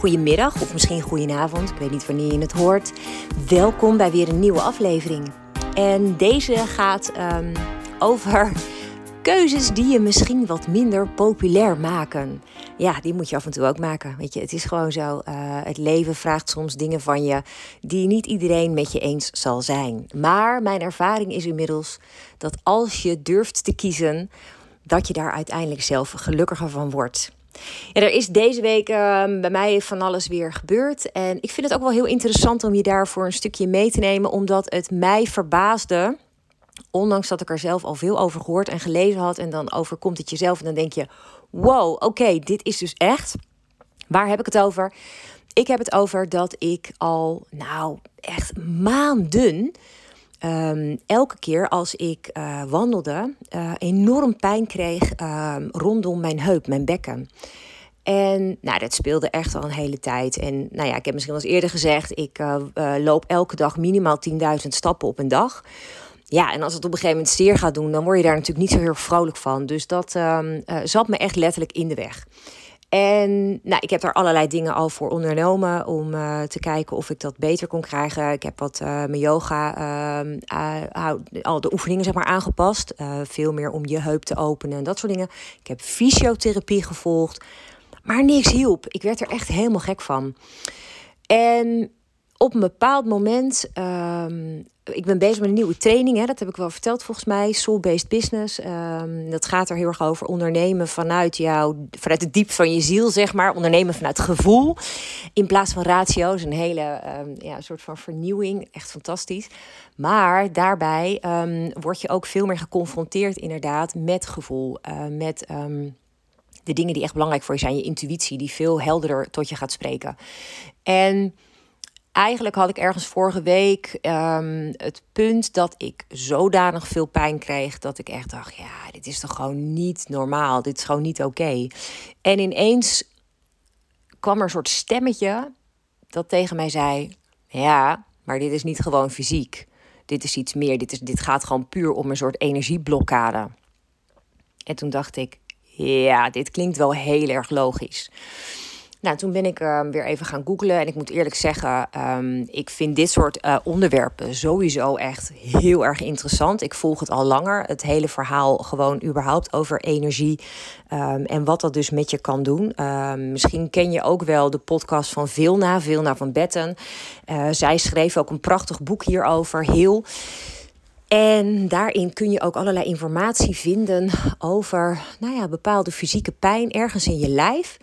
goedemiddag of misschien goedenavond. Ik weet niet wanneer je het hoort. Welkom bij weer een nieuwe aflevering. En deze gaat ehm, over keuzes die je misschien wat minder populair maken. Ja, die moet je af en toe ook maken. Weet je, het is gewoon zo. Uh, het leven vraagt soms dingen van je die niet iedereen met je eens zal zijn. Maar mijn ervaring is inmiddels dat als je durft te kiezen, dat je daar uiteindelijk zelf gelukkiger van wordt. Ja, er is deze week uh, bij mij van alles weer gebeurd. En ik vind het ook wel heel interessant om je daarvoor een stukje mee te nemen, omdat het mij verbaasde. Ondanks dat ik er zelf al veel over gehoord en gelezen had. En dan overkomt het jezelf. En dan denk je: wow, oké, dit is dus echt. Waar heb ik het over? Ik heb het over dat ik al, nou, echt maanden Um, elke keer als ik uh, wandelde, uh, enorm pijn kreeg uh, rondom mijn heup, mijn bekken. En nou, dat speelde echt al een hele tijd. En nou ja, ik heb misschien wel eens eerder gezegd, ik eh, loop elke dag minimaal 10.000 stappen op een dag. Ja, en als het op een gegeven moment zeer gaat doen, dan word je daar natuurlijk niet zo heel vrolijk van. Dus dat ehm, zat me echt letterlijk in de weg. En nou, ik heb daar allerlei dingen al voor ondernomen om uh, te kijken of ik dat beter kon krijgen. Ik heb wat uh, mijn yoga, uh, al de oefeningen zeg maar aangepast. veel meer om je heup te openen en dat soort dingen. Ik heb fysiotherapie gevolgd. Maar niks hielp. Ik werd er echt helemaal gek van. En op een bepaald moment, um, ik ben bezig met een nieuwe training, hè, dat heb ik wel verteld volgens mij, Soul-Based Business. Um, dat gaat er heel erg over ondernemen vanuit jou, vanuit het diep van je ziel, zeg maar. Ondernemen vanuit gevoel, in plaats van ratio. is een hele um, ja, soort van vernieuwing, echt fantastisch. Maar daarbij word je ook veel meer geconfronteerd inderdaad met gevoel, uh, met de dingen die echt belangrijk voor je zijn, je intuïtie, die veel helderder tot je gaat spreken. En eigenlijk had ik ergens vorige week um, het punt dat ik zodanig veel pijn kreeg dat ik echt dacht: ja, dit is toch gewoon niet normaal. Dit is gewoon niet oké. En ineens kwam er een soort stemmetje dat tegen mij zei: ja, maar dit is niet gewoon fysiek. Dit is iets meer. Dit, is, dit gaat gewoon puur om een soort energieblokkade. En toen dacht ik: ja, dit klinkt wel heel erg logisch. Nou, toen ben ik uh, weer even gaan googlen. En ik moet eerlijk zeggen, um, ik vind dit soort uh, onderwerpen sowieso echt heel erg interessant. Ik volg het al langer. Het hele verhaal gewoon überhaupt over energie. Um, en wat dat dus met je kan doen. Misschien ken je ook wel de podcast van Vilna, Vilna van Betten. Uh, zij schreef ook een prachtig boek hierover, heel... En daarin kun je ook allerlei informatie vinden over nou ja, bepaalde fysieke pijn ergens in je lijf.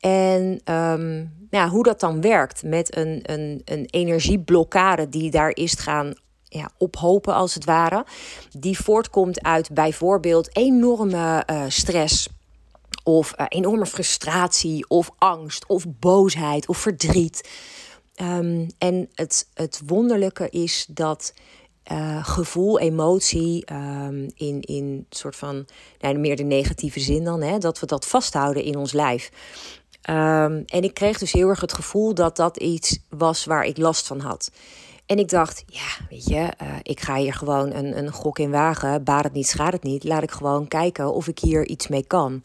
En um, ja, hoe dat dan werkt met een, een, een energieblokkade die daar is gaan ja, ophopen, als het ware. Die voortkomt uit bijvoorbeeld enorme uh, stress. Of uh, enorme frustratie, of angst, of boosheid, of verdriet. Um, en het, het wonderlijke is dat uh, gevoel, emotie, um, in, in soort van nou, meer de negatieve zin dan, hè, dat we dat vasthouden in ons lijf. Um, en ik kreeg dus heel erg het gevoel dat dat iets was waar ik last van had. En ik dacht, ja, weet je, uh, ik ga hier gewoon een, een gok in wagen. Baat het niet, schaadt het niet. Laat ik gewoon kijken of ik hier iets mee kan.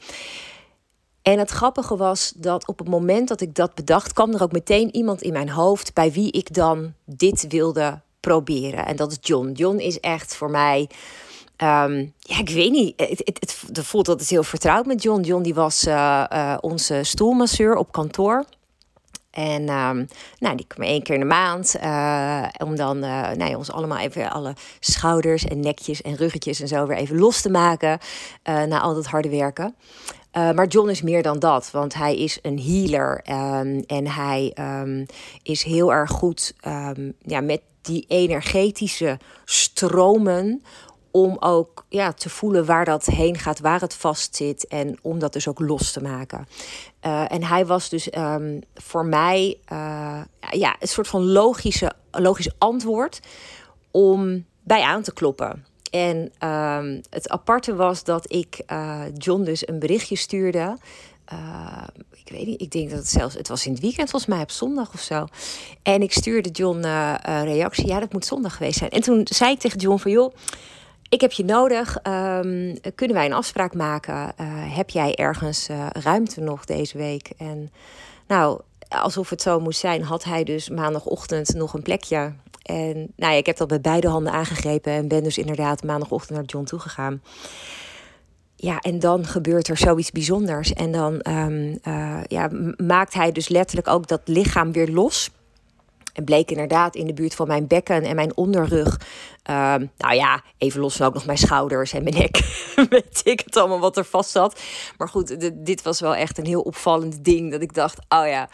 En het grappige was dat op het moment dat ik dat bedacht, kwam er ook meteen iemand in mijn hoofd bij wie ik dan dit wilde proberen. En dat is John. John is echt voor mij Um, ja, ik weet niet. Het, het, het, voelt altijd heel vertrouwd met John. John die was uh, uh, onze stoelmasseur op kantoor. En um, nou, die kwam één keer in de maand. Uh, om dan nou, ons allemaal even alle schouders en nekjes en ruggetjes en zo weer even los te maken. na al dat harde werken. maar John is meer dan dat, want hij is een healer um, en hij is heel erg goed ja, met die energetische stromen Om ook ja, te voelen waar dat heen gaat, waar het vast zit. En om dat dus ook los te maken. Uh, en hij was dus um, voor mij uh, ja, een soort van logische, logisch antwoord om bij aan te kloppen. En um, het aparte was dat ik uh, John dus een berichtje stuurde. Ik weet niet, ik denk dat het zelfs, het was in het weekend volgens mij op zondag of zo. En ik stuurde John een reactie, ja dat moet zondag geweest zijn. En toen zei ik tegen John van joh, ik heb je nodig, um, kunnen wij een afspraak maken? Uh, heb jij ergens ruimte nog deze week? En nou, alsof het zo moest zijn, had hij dus maandagochtend nog een plekje en nou ja, ik heb dat met beide handen aangegrepen en ben dus inderdaad maandagochtend naar John toegegaan. Ja, en dan gebeurt er zoiets bijzonders. En dan um, uh, ja, maakt hij dus letterlijk ook dat lichaam weer los. En bleek inderdaad in de buurt van mijn bekken en mijn onderrug. Um, nou ja, even los van ook nog mijn schouders en mijn nek. Weet ik het allemaal wat er vast zat. Maar goed, dit was wel echt een heel opvallend ding. Dat ik dacht, oh ja,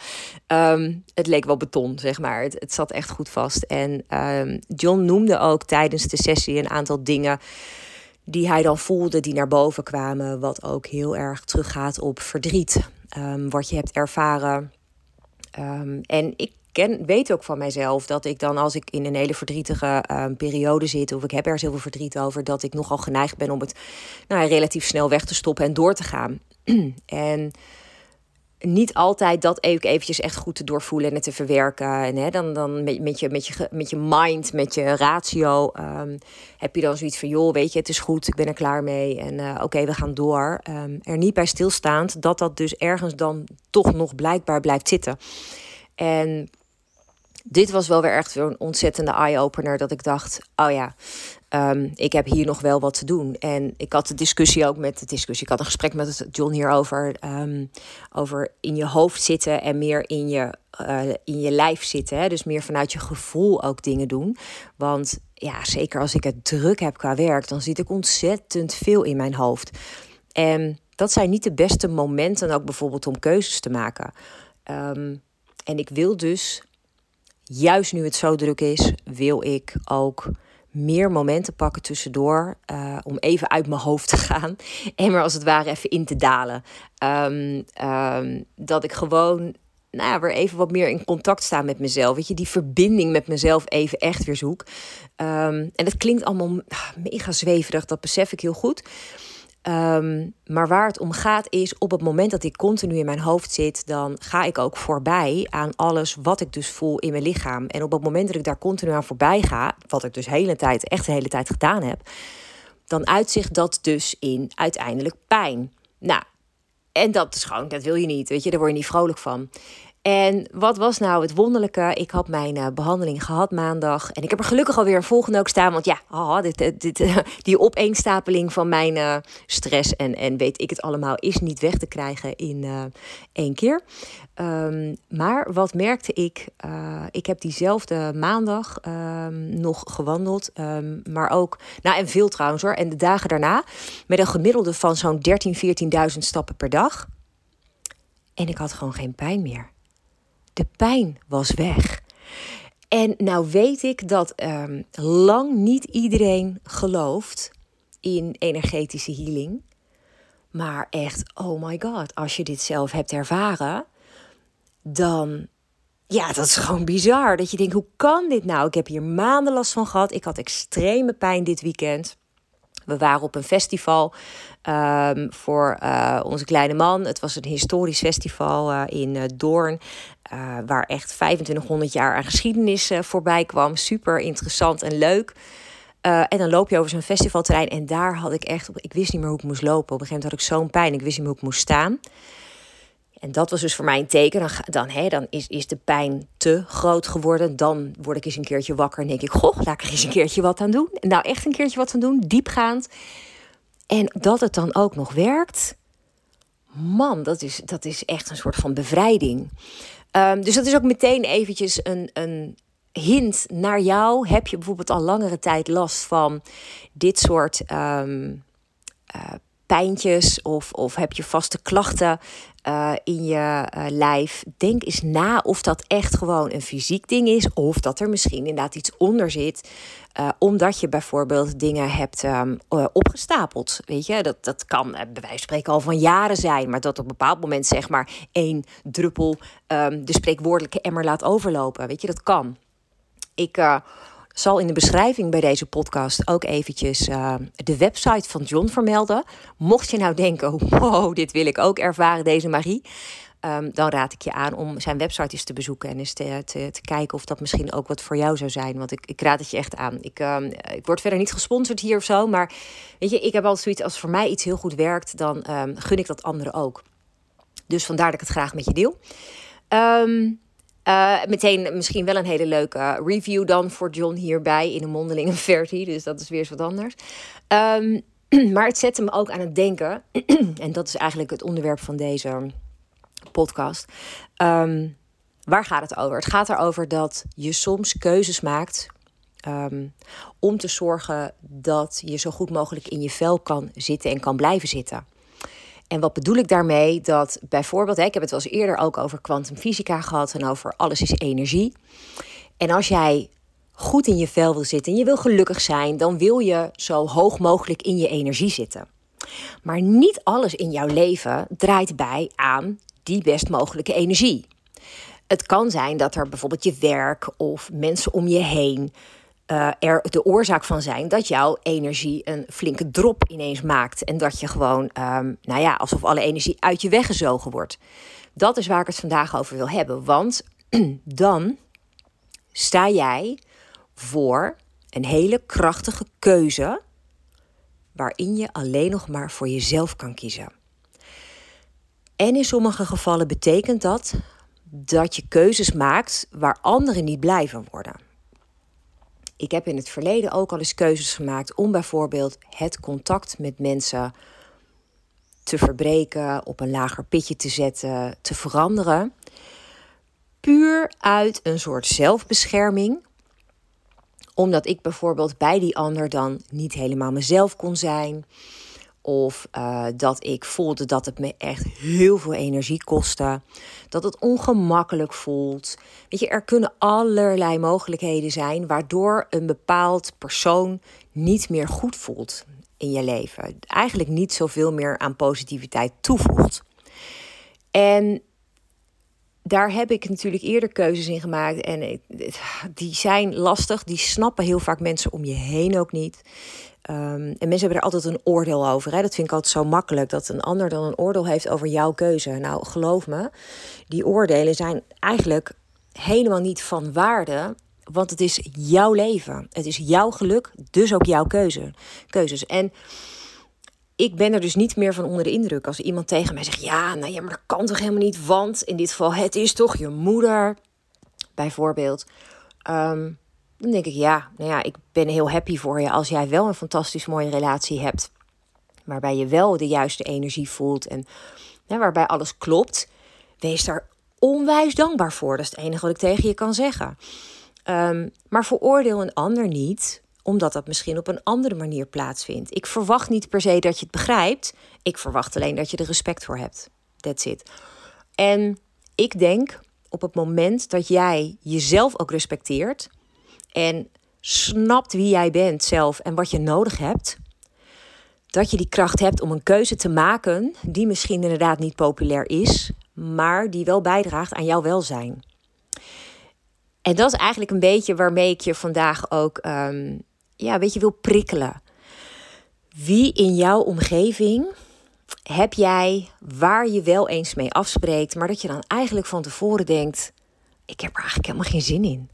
um, het leek wel beton, zeg maar. Het, het zat echt goed vast. En um, John noemde ook tijdens de sessie een aantal dingen die hij dan voelde, die naar boven kwamen. Wat ook heel erg teruggaat op verdriet. wat je hebt ervaren. en ik ken, weet ook van mijzelf dat ik dan als ik in een hele verdrietige uh, periode zit, of ik heb er heel veel verdriet over, dat ik nogal geneigd ben om het nou, relatief snel weg te stoppen en door te gaan. en niet altijd dat ook eventjes echt goed te doorvoelen en te verwerken. En hè, dan, dan met, met, je, met, je, met je mind, met je ratio, um, heb je dan zoiets van: joh, weet je, het is goed, ik ben er klaar mee. En uh, oké, we gaan door. Um, er niet bij stilstaand dat dat dus ergens dan toch nog blijkbaar blijft zitten. En dit was wel weer echt een ontzettende eye-opener. Dat ik dacht, oh ja, um, ik heb hier nog wel wat te doen. En ik had de discussie ook met de discussie. Ik had een gesprek met John hierover. Um, over in je hoofd zitten en meer in je, uh, in je lijf zitten. Hè? Dus meer vanuit je gevoel ook dingen doen. Want ja, zeker als ik het druk heb qua werk, dan zit ik ontzettend veel in mijn hoofd. En dat zijn niet de beste momenten ook bijvoorbeeld om keuzes te maken. Um, en ik wil dus juist nu het zo druk is, wil ik ook meer momenten pakken tussendoor. Uh, om even uit mijn hoofd te gaan. En maar als het ware even in te dalen. Um, um, dat ik gewoon nou ja, weer even wat meer in contact sta met mezelf. Weet je, die verbinding met mezelf even echt weer zoek. Um, en dat klinkt allemaal mega zweverig, dat besef ik heel goed. Um, maar waar het om gaat is, op het moment dat ik continu in mijn hoofd zit, dan ga ik ook voorbij aan alles wat ik dus voel in mijn lichaam. En op het moment dat ik daar continu aan voorbij ga, wat ik dus de hele tijd, echt de hele tijd gedaan heb, dan uitzicht dat dus in uiteindelijk pijn. Nou, en dat is gewoon, dat wil je niet, weet je, daar word je niet vrolijk van. En wat was nou het wonderlijke? Ik had mijn uh, behandeling gehad maandag. En ik heb er gelukkig alweer een volgende ook staan. Want ja, oh, dit, dit, uh, die opeenstapeling van mijn stress en, en weet ik het allemaal is niet weg te krijgen in één keer. Um, maar wat merkte ik? ik heb diezelfde maandag um, nog gewandeld. Um, maar ook, nou en veel trouwens hoor. En de dagen daarna met een gemiddelde van zo'n 13.000, 14.000 stappen per dag. En ik had gewoon geen pijn meer. De pijn was weg. En nou weet ik dat um, lang niet iedereen gelooft in energetische healing. Maar echt, oh my god, als je dit zelf hebt ervaren, dan. Ja, dat is gewoon bizar. Dat je denkt, hoe kan dit nou? Ik heb hier maanden last van gehad. Ik had extreme pijn dit weekend. We waren op een festival um, voor uh, onze kleine man. Het was een historisch festival uh, in uh, Doorn. waar echt 2500 jaar aan geschiedenis voorbij kwam. Super interessant en leuk. en dan loop je over zo'n festivalterrein. En daar had ik echt. Ik wist niet meer hoe ik moest lopen. Op een gegeven moment had ik zo'n pijn. Ik wist niet meer hoe ik moest staan. En dat was dus voor mij een teken. Dan, dan, hè, dan is, is de pijn te groot geworden. Dan word ik eens een keertje wakker en denk ik: Goh, laat ik er eens een keertje wat aan doen. En nou, echt een keertje wat aan doen, diepgaand. En dat het dan ook nog werkt. Man, dat is, dat is echt een soort van bevrijding. Um, dus dat is ook meteen eventjes een, een hint naar jou. Heb je bijvoorbeeld al langere tijd last van dit soort um, pijntjes of, of heb je vaste klachten uh, in je uh, lijf. Denk eens na of dat echt gewoon een fysiek ding is. Of dat er misschien inderdaad iets onder zit. Uh, omdat je bijvoorbeeld dingen hebt um, opgestapeld. Weet je, dat, dat kan bij wijze van spreken al van jaren zijn. Maar dat op een bepaald moment zeg maar één druppel um, de spreekwoordelijke emmer laat overlopen. Weet je, dat kan. Ik zal in de beschrijving bij deze podcast ook eventjes uh, de website van John vermelden. Mocht je nou denken, wow, dit wil ik ook ervaren, deze magie. Um, dan raad ik je aan om zijn website eens te bezoeken en eens te, te, kijken of dat misschien ook wat voor jou zou zijn. Want ik, ik raad het je echt aan. Ik, um, ik word verder niet gesponsord hier of zo, maar weet je, ik heb altijd zoiets als voor mij iets heel goed werkt, dan um, gun ik dat anderen ook. Dus vandaar dat ik het graag met je deel. Uh, meteen misschien wel een hele leuke review dan voor John hierbij in een mondelinge versie. Dus dat is weer eens wat anders. Um, maar het zette me ook aan het denken. en dat is eigenlijk het onderwerp van deze podcast. Um, waar gaat het over? Het gaat erover dat je soms keuzes maakt. Um, om te zorgen dat je zo goed mogelijk in je vel kan zitten en kan blijven zitten. En wat bedoel ik daarmee? Dat bijvoorbeeld, ik heb het wel eens eerder ook over kwantumfysica gehad en over alles is energie. En als jij goed in je vel wil zitten en je wil gelukkig zijn, dan wil je zo hoog mogelijk in je energie zitten. Maar niet alles in jouw leven draait bij aan die best mogelijke energie. Het kan zijn dat er bijvoorbeeld je werk of mensen om je heen uh, er de oorzaak van zijn dat jouw energie een flinke drop ineens maakt. En dat je gewoon, um, nou ja, alsof alle energie uit je weggezogen wordt. Dat is waar ik het vandaag over wil hebben. Want dan sta jij voor een hele krachtige keuze. waarin je alleen nog maar voor jezelf kan kiezen. En in sommige gevallen betekent dat dat je keuzes maakt waar anderen niet blij van worden. Ik heb in het verleden ook al eens keuzes gemaakt om bijvoorbeeld het contact met mensen te verbreken, op een lager pitje te zetten, te veranderen. Puur uit een soort zelfbescherming omdat ik bijvoorbeeld bij die ander dan niet helemaal mezelf kon zijn. Of uh, dat ik voelde dat het me echt heel veel energie kostte. Dat het ongemakkelijk voelt. Weet je, er kunnen allerlei mogelijkheden zijn waardoor een bepaald persoon niet meer goed voelt in je leven. Eigenlijk niet zoveel meer aan positiviteit toevoegt. En daar heb ik natuurlijk eerder keuzes in gemaakt. En die zijn lastig. Die snappen heel vaak mensen om je heen ook niet. Um, en mensen hebben er altijd een oordeel over. Hè? Dat vind ik altijd zo makkelijk. Dat een ander dan een oordeel heeft over jouw keuze. Nou, geloof me, die oordelen zijn eigenlijk helemaal niet van waarde. Want het is jouw leven. Het is jouw geluk, dus ook jouw keuze, keuzes. En ik ben er dus niet meer van onder de indruk als iemand tegen mij zegt: Ja, nou ja, maar dat kan toch helemaal niet? Want in dit geval, het is toch je moeder, bijvoorbeeld. Um, dan denk ik, ja, nou ja, ik ben heel happy voor je als jij wel een fantastisch mooie relatie hebt. Waarbij je wel de juiste energie voelt en waarbij alles klopt. Wees daar onwijs dankbaar voor. Dat is het enige wat ik tegen je kan zeggen. Um, maar veroordeel een ander niet, omdat dat misschien op een andere manier plaatsvindt. Ik verwacht niet per se dat je het begrijpt. Ik verwacht alleen dat je er respect voor hebt. That's it. En ik denk op het moment dat jij jezelf ook respecteert en snapt wie jij bent zelf en wat je nodig hebt, dat je die kracht hebt om een keuze te maken die misschien inderdaad niet populair is, maar die wel bijdraagt aan jouw welzijn. En dat is eigenlijk een beetje waarmee ik je vandaag ook um, ja, een beetje wil prikkelen. Wie in jouw omgeving heb jij waar je wel eens mee afspreekt, maar dat je dan eigenlijk van tevoren denkt: ik heb er eigenlijk helemaal geen zin in.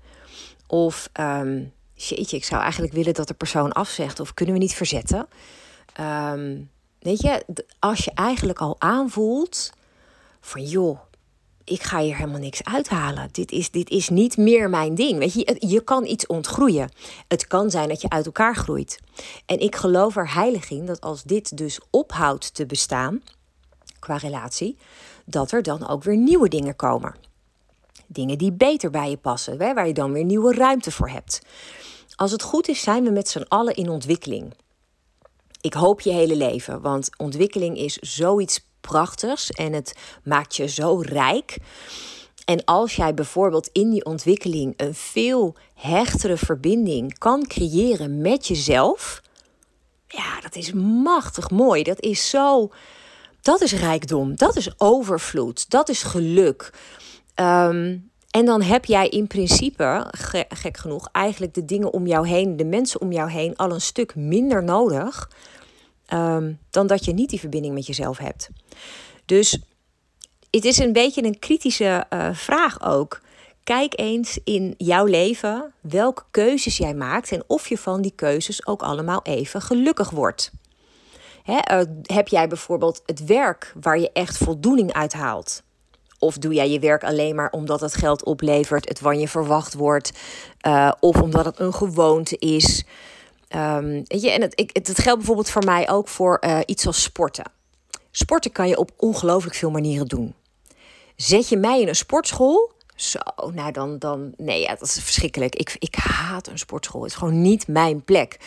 Of um, jeetje, ik zou eigenlijk willen dat de persoon afzegt. Of kunnen we niet verzetten? Um, weet je, als je eigenlijk al aanvoelt van joh, ik ga hier helemaal niks uithalen. Dit is, dit is niet meer mijn ding. Weet je, je kan iets ontgroeien. Het kan zijn dat je uit elkaar groeit. En ik geloof er heilig in dat als dit dus ophoudt te bestaan, qua relatie, dat er dan ook weer nieuwe dingen komen. Dingen die beter bij je passen, waar je dan weer nieuwe ruimte voor hebt. Als het goed is, zijn we met z'n allen in ontwikkeling. ik hoop je hele leven, want ontwikkeling is zoiets prachtigs en het maakt je zo rijk. En als jij bijvoorbeeld in die ontwikkeling een veel hechtere verbinding kan creëren met jezelf, ja, dat is machtig mooi. Dat is zo. Dat is rijkdom, dat is overvloed, dat is geluk. Ehm, en dan heb jij in principe, gek genoeg, eigenlijk de dingen om jou heen, de mensen om jou heen, al een stuk minder nodig ehm, dan dat je niet die verbinding met jezelf hebt. Dus het is een beetje een kritische uh, vraag ook. Kijk eens in jouw leven welke keuzes jij maakt en of je van die keuzes ook allemaal even gelukkig wordt. Eh, heb jij bijvoorbeeld het werk waar je echt voldoening uit haalt? Of doe jij je werk alleen maar omdat het geld oplevert, het van je verwacht wordt, uh, of omdat het een gewoonte is? Um, je, en het, ik, het, het, geldt bijvoorbeeld voor mij ook voor uh, iets als sporten. Sporten kan je op ongelooflijk veel manieren doen. Zet je mij in een sportschool? Zo, nou dan, dan nee, ja, dat is verschrikkelijk. Ik, ik haat een sportschool. Het is gewoon niet mijn plek.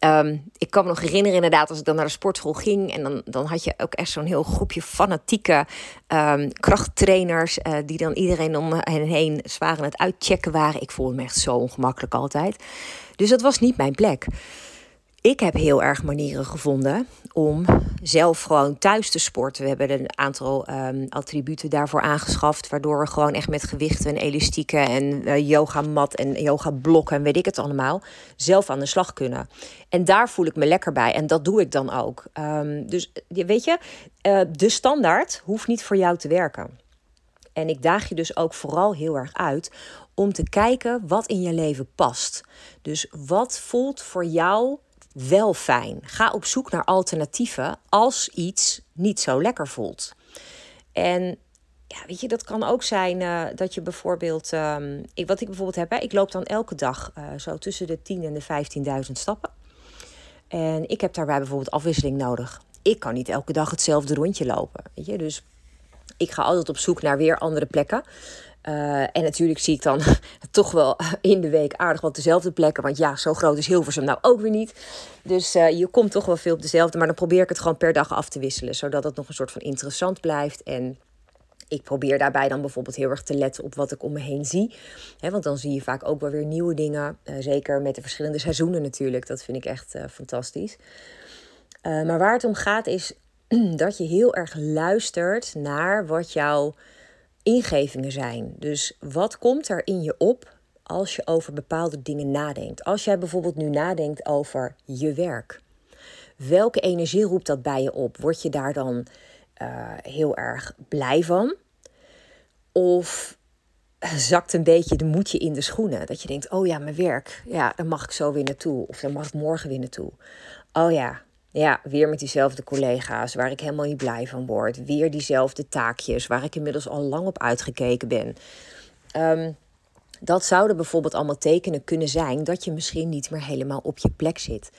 Um, ik kan me nog herinneren inderdaad als ik dan naar de sportschool ging. En dan, dan had je ook echt zo'n heel groepje fanatieke um, krachttrainers. Uh, die dan iedereen om hen heen zwaar aan het uitchecken waren. Ik voelde me echt zo ongemakkelijk altijd. Dus dat was niet mijn plek. Ik heb heel erg manieren gevonden om zelf gewoon thuis te sporten. We hebben een aantal um, attributen daarvoor aangeschaft, waardoor we gewoon echt met gewichten en elastieken en yoga mat en yoga blokken en weet ik het allemaal zelf aan de slag kunnen. En daar voel ik me lekker bij en dat doe ik dan ook. Um, dus weet je, uh, de standaard hoeft niet voor jou te werken. En ik daag je dus ook vooral heel erg uit om te kijken wat in je leven past. Dus wat voelt voor jou wel fijn. Ga op zoek naar alternatieven als iets niet zo lekker voelt. En ja, weet je, dat kan ook zijn uh, dat je bijvoorbeeld, ik, wat ik bijvoorbeeld heb, hè, ik loop dan elke dag uh, zo tussen de 10 en de 15.000 stappen. En ik heb daarbij bijvoorbeeld afwisseling nodig. Ik kan niet elke dag hetzelfde rondje lopen. Weet je? Dus ik ga altijd op zoek naar weer andere plekken. Uh, en natuurlijk zie ik dan toch wel in de week aardig wat dezelfde plekken. Want ja, zo groot is Hilversum nou ook weer niet. Dus uh, je komt toch wel veel op dezelfde. Maar dan probeer ik het gewoon per dag af te wisselen. Zodat het nog een soort van interessant blijft. En ik probeer daarbij dan bijvoorbeeld heel erg te letten op wat ik om me heen zie. Want dan zie je vaak ook wel weer nieuwe dingen. Uh, zeker met de verschillende seizoenen natuurlijk. Dat vind ik echt fantastisch. maar waar het om gaat is dat je heel erg luistert naar wat jouw ingevingen zijn. Dus wat komt er in je op als je over bepaalde dingen nadenkt? Als jij bijvoorbeeld nu nadenkt over je werk. Welke energie roept dat bij je op? Word je daar dan uh, heel erg blij van? Of zakt een beetje de moedje in de schoenen? Dat je denkt, oh ja, mijn werk, ja, daar mag ik zo weer naartoe. Of daar mag ik morgen weer naartoe. Oh ja, ja, weer met diezelfde collega's waar ik helemaal niet blij van word. Weer diezelfde taakjes waar ik inmiddels al lang op uitgekeken ben. Um, dat zouden bijvoorbeeld allemaal tekenen kunnen zijn dat je misschien niet meer helemaal op je plek zit.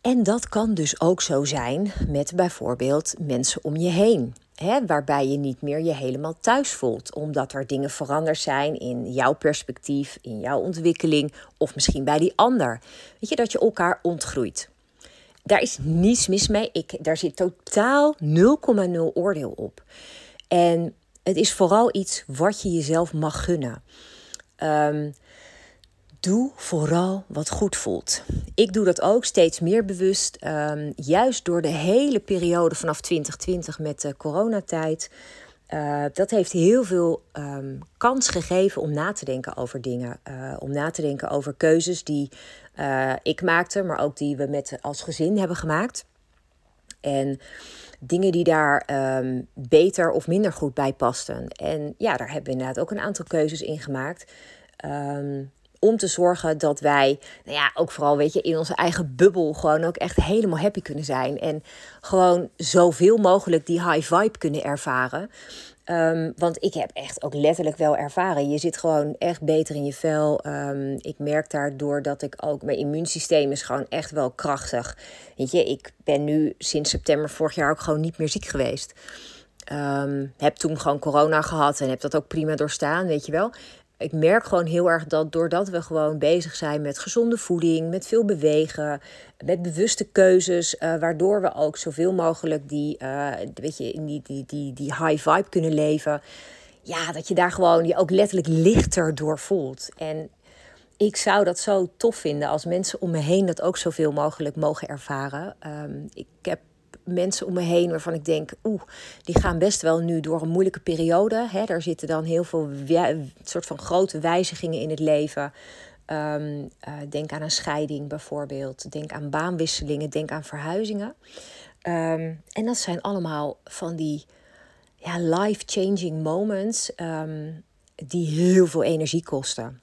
En dat kan dus ook zo zijn met bijvoorbeeld mensen om je heen. Waarbij je niet meer je helemaal thuis voelt, omdat er dingen veranderd zijn in jouw perspectief, in jouw ontwikkeling of misschien bij die ander. Weet je, dat je elkaar ontgroeit. Daar is niets mis mee. Ik, daar zit totaal 0,0 oordeel op. En het is vooral iets wat je jezelf mag gunnen. Um, doe vooral wat goed voelt. Ik doe dat ook steeds meer bewust. Um, juist door de hele periode vanaf 2020 met de coronatijd. Uh, dat heeft heel veel um, kans gegeven om na te denken over dingen. Uh, om na te denken over keuzes die uh, ik maakte, maar ook die we met als gezin hebben gemaakt. En dingen die daar um, beter of minder goed bij pasten. En ja, daar hebben we inderdaad ook een aantal keuzes in gemaakt. Um, om te zorgen dat wij, nou ja, ook vooral weet je, in onze eigen bubbel gewoon ook echt helemaal happy kunnen zijn. En gewoon zoveel mogelijk die high vibe kunnen ervaren. Um, want ik heb echt ook letterlijk wel ervaren. Je zit gewoon echt beter in je vel. Um, ik merk daardoor dat ik ook... Mijn immuunsysteem is gewoon echt wel krachtig. Weet je, ik ben nu sinds september vorig jaar ook gewoon niet meer ziek geweest. Um, heb toen gewoon corona gehad en heb dat ook prima doorstaan, weet je wel ik merk gewoon heel erg dat doordat we gewoon bezig zijn met gezonde voeding, met veel bewegen, met bewuste keuzes, uh, waardoor we ook zoveel mogelijk die, uh, weet je, die, die, die, die high vibe kunnen leven. Ja, dat je daar gewoon je ook letterlijk lichter door voelt. En ik zou dat zo tof vinden als mensen om me heen dat ook zoveel mogelijk mogen ervaren. Um, ik heb mensen om me heen waarvan ik denk, oeh, die gaan best wel nu door een moeilijke periode. Hè. Daar zitten dan heel veel soort van grote wijzigingen in het leven. Um, uh, denk aan een scheiding bijvoorbeeld. Denk aan baanwisselingen. Denk aan verhuizingen. Um, en dat zijn allemaal van die ja, life-changing moments um, die heel veel energie kosten.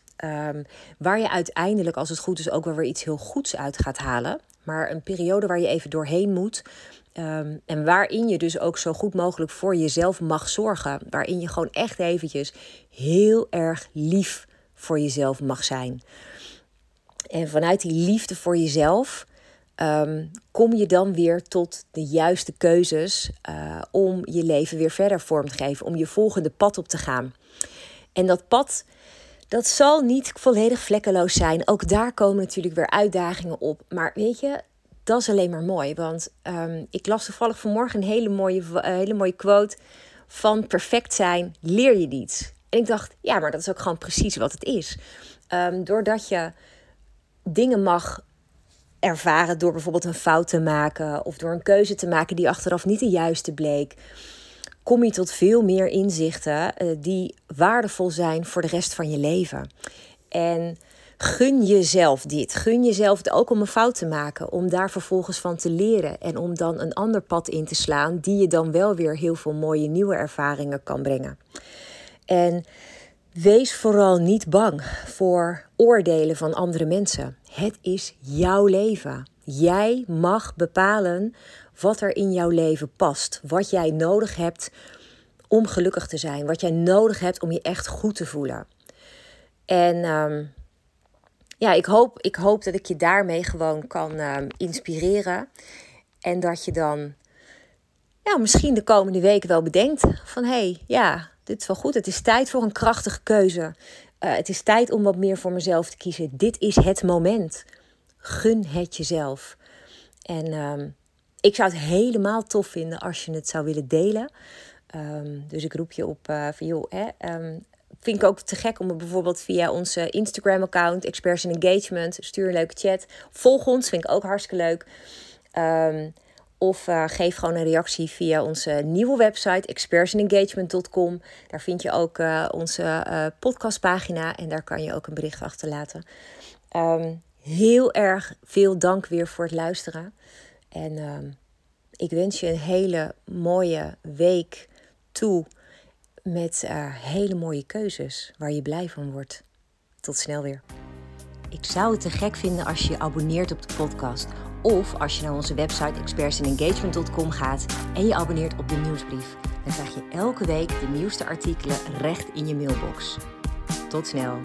Waar je uiteindelijk, als het goed is, ook wel weer iets heel goeds uit gaat halen. Maar een periode waar je even doorheen moet. Um, en waarin je dus ook zo goed mogelijk voor jezelf mag zorgen. Waarin je gewoon echt eventjes heel erg lief voor jezelf mag zijn. En vanuit die liefde voor jezelf um, kom je dan weer tot de juiste keuzes uh, om je leven weer verder vorm te geven. Om je volgende pad op te gaan. En dat pad, dat zal niet volledig vlekkeloos zijn. Ook daar komen natuurlijk weer uitdagingen op. Maar weet je, dat is alleen maar mooi. Want um, ik las toevallig vanmorgen een hele mooie, uh, hele mooie quote van perfect zijn leer je niets. En ik dacht, ja, maar dat is ook gewoon precies wat het is. Um, doordat je dingen mag ervaren door bijvoorbeeld een fout te maken of door een keuze te maken die achteraf niet de juiste bleek, kom je tot veel meer inzichten uh, die waardevol zijn voor de rest van je leven. En gun jezelf dit. Gun jezelf ook om een fout te maken. Om daar vervolgens van te leren. En om dan een ander pad in te slaan. Die je dan wel weer heel veel mooie nieuwe ervaringen kan brengen. En wees vooral niet bang voor oordelen van andere mensen. Het is jouw leven. Jij mag bepalen wat er in jouw leven past. Wat jij nodig hebt om gelukkig te zijn. Wat jij nodig hebt om je echt goed te voelen. En um, ja, ik hoop, ik hoop dat ik je daarmee gewoon kan uh, inspireren. En dat je dan ja, misschien de komende weken wel bedenkt van hé, hey, ja, dit is wel goed. Het is tijd voor een krachtige keuze. Uh, het is tijd om wat meer voor mezelf te kiezen. Dit is het moment. Gun het jezelf. En um, ik zou het helemaal tof vinden als je het zou willen delen. Um, dus ik roep je op uh, van joh, hè, um, vind ik ook te gek om het bijvoorbeeld via onze Instagram-account, Experts in Engagement, stuur een leuke chat. Volg ons, vind ik ook hartstikke leuk. Um, of uh, geef gewoon een reactie via onze nieuwe website, expertsinengagement.com. Daar vind je ook uh, onze podcastpagina en daar kan je ook een bericht achterlaten. Um, heel erg veel dank weer voor het luisteren. En um, ik wens je een hele mooie week toe met uh, hele mooie keuzes waar je blij van wordt. Tot snel weer. Ik zou het te gek vinden als je je abonneert op de podcast. Of als je naar onze website expertsinengagement.com gaat en je abonneert op de nieuwsbrief. Dan krijg je elke week de nieuwste artikelen recht in je mailbox. Tot snel.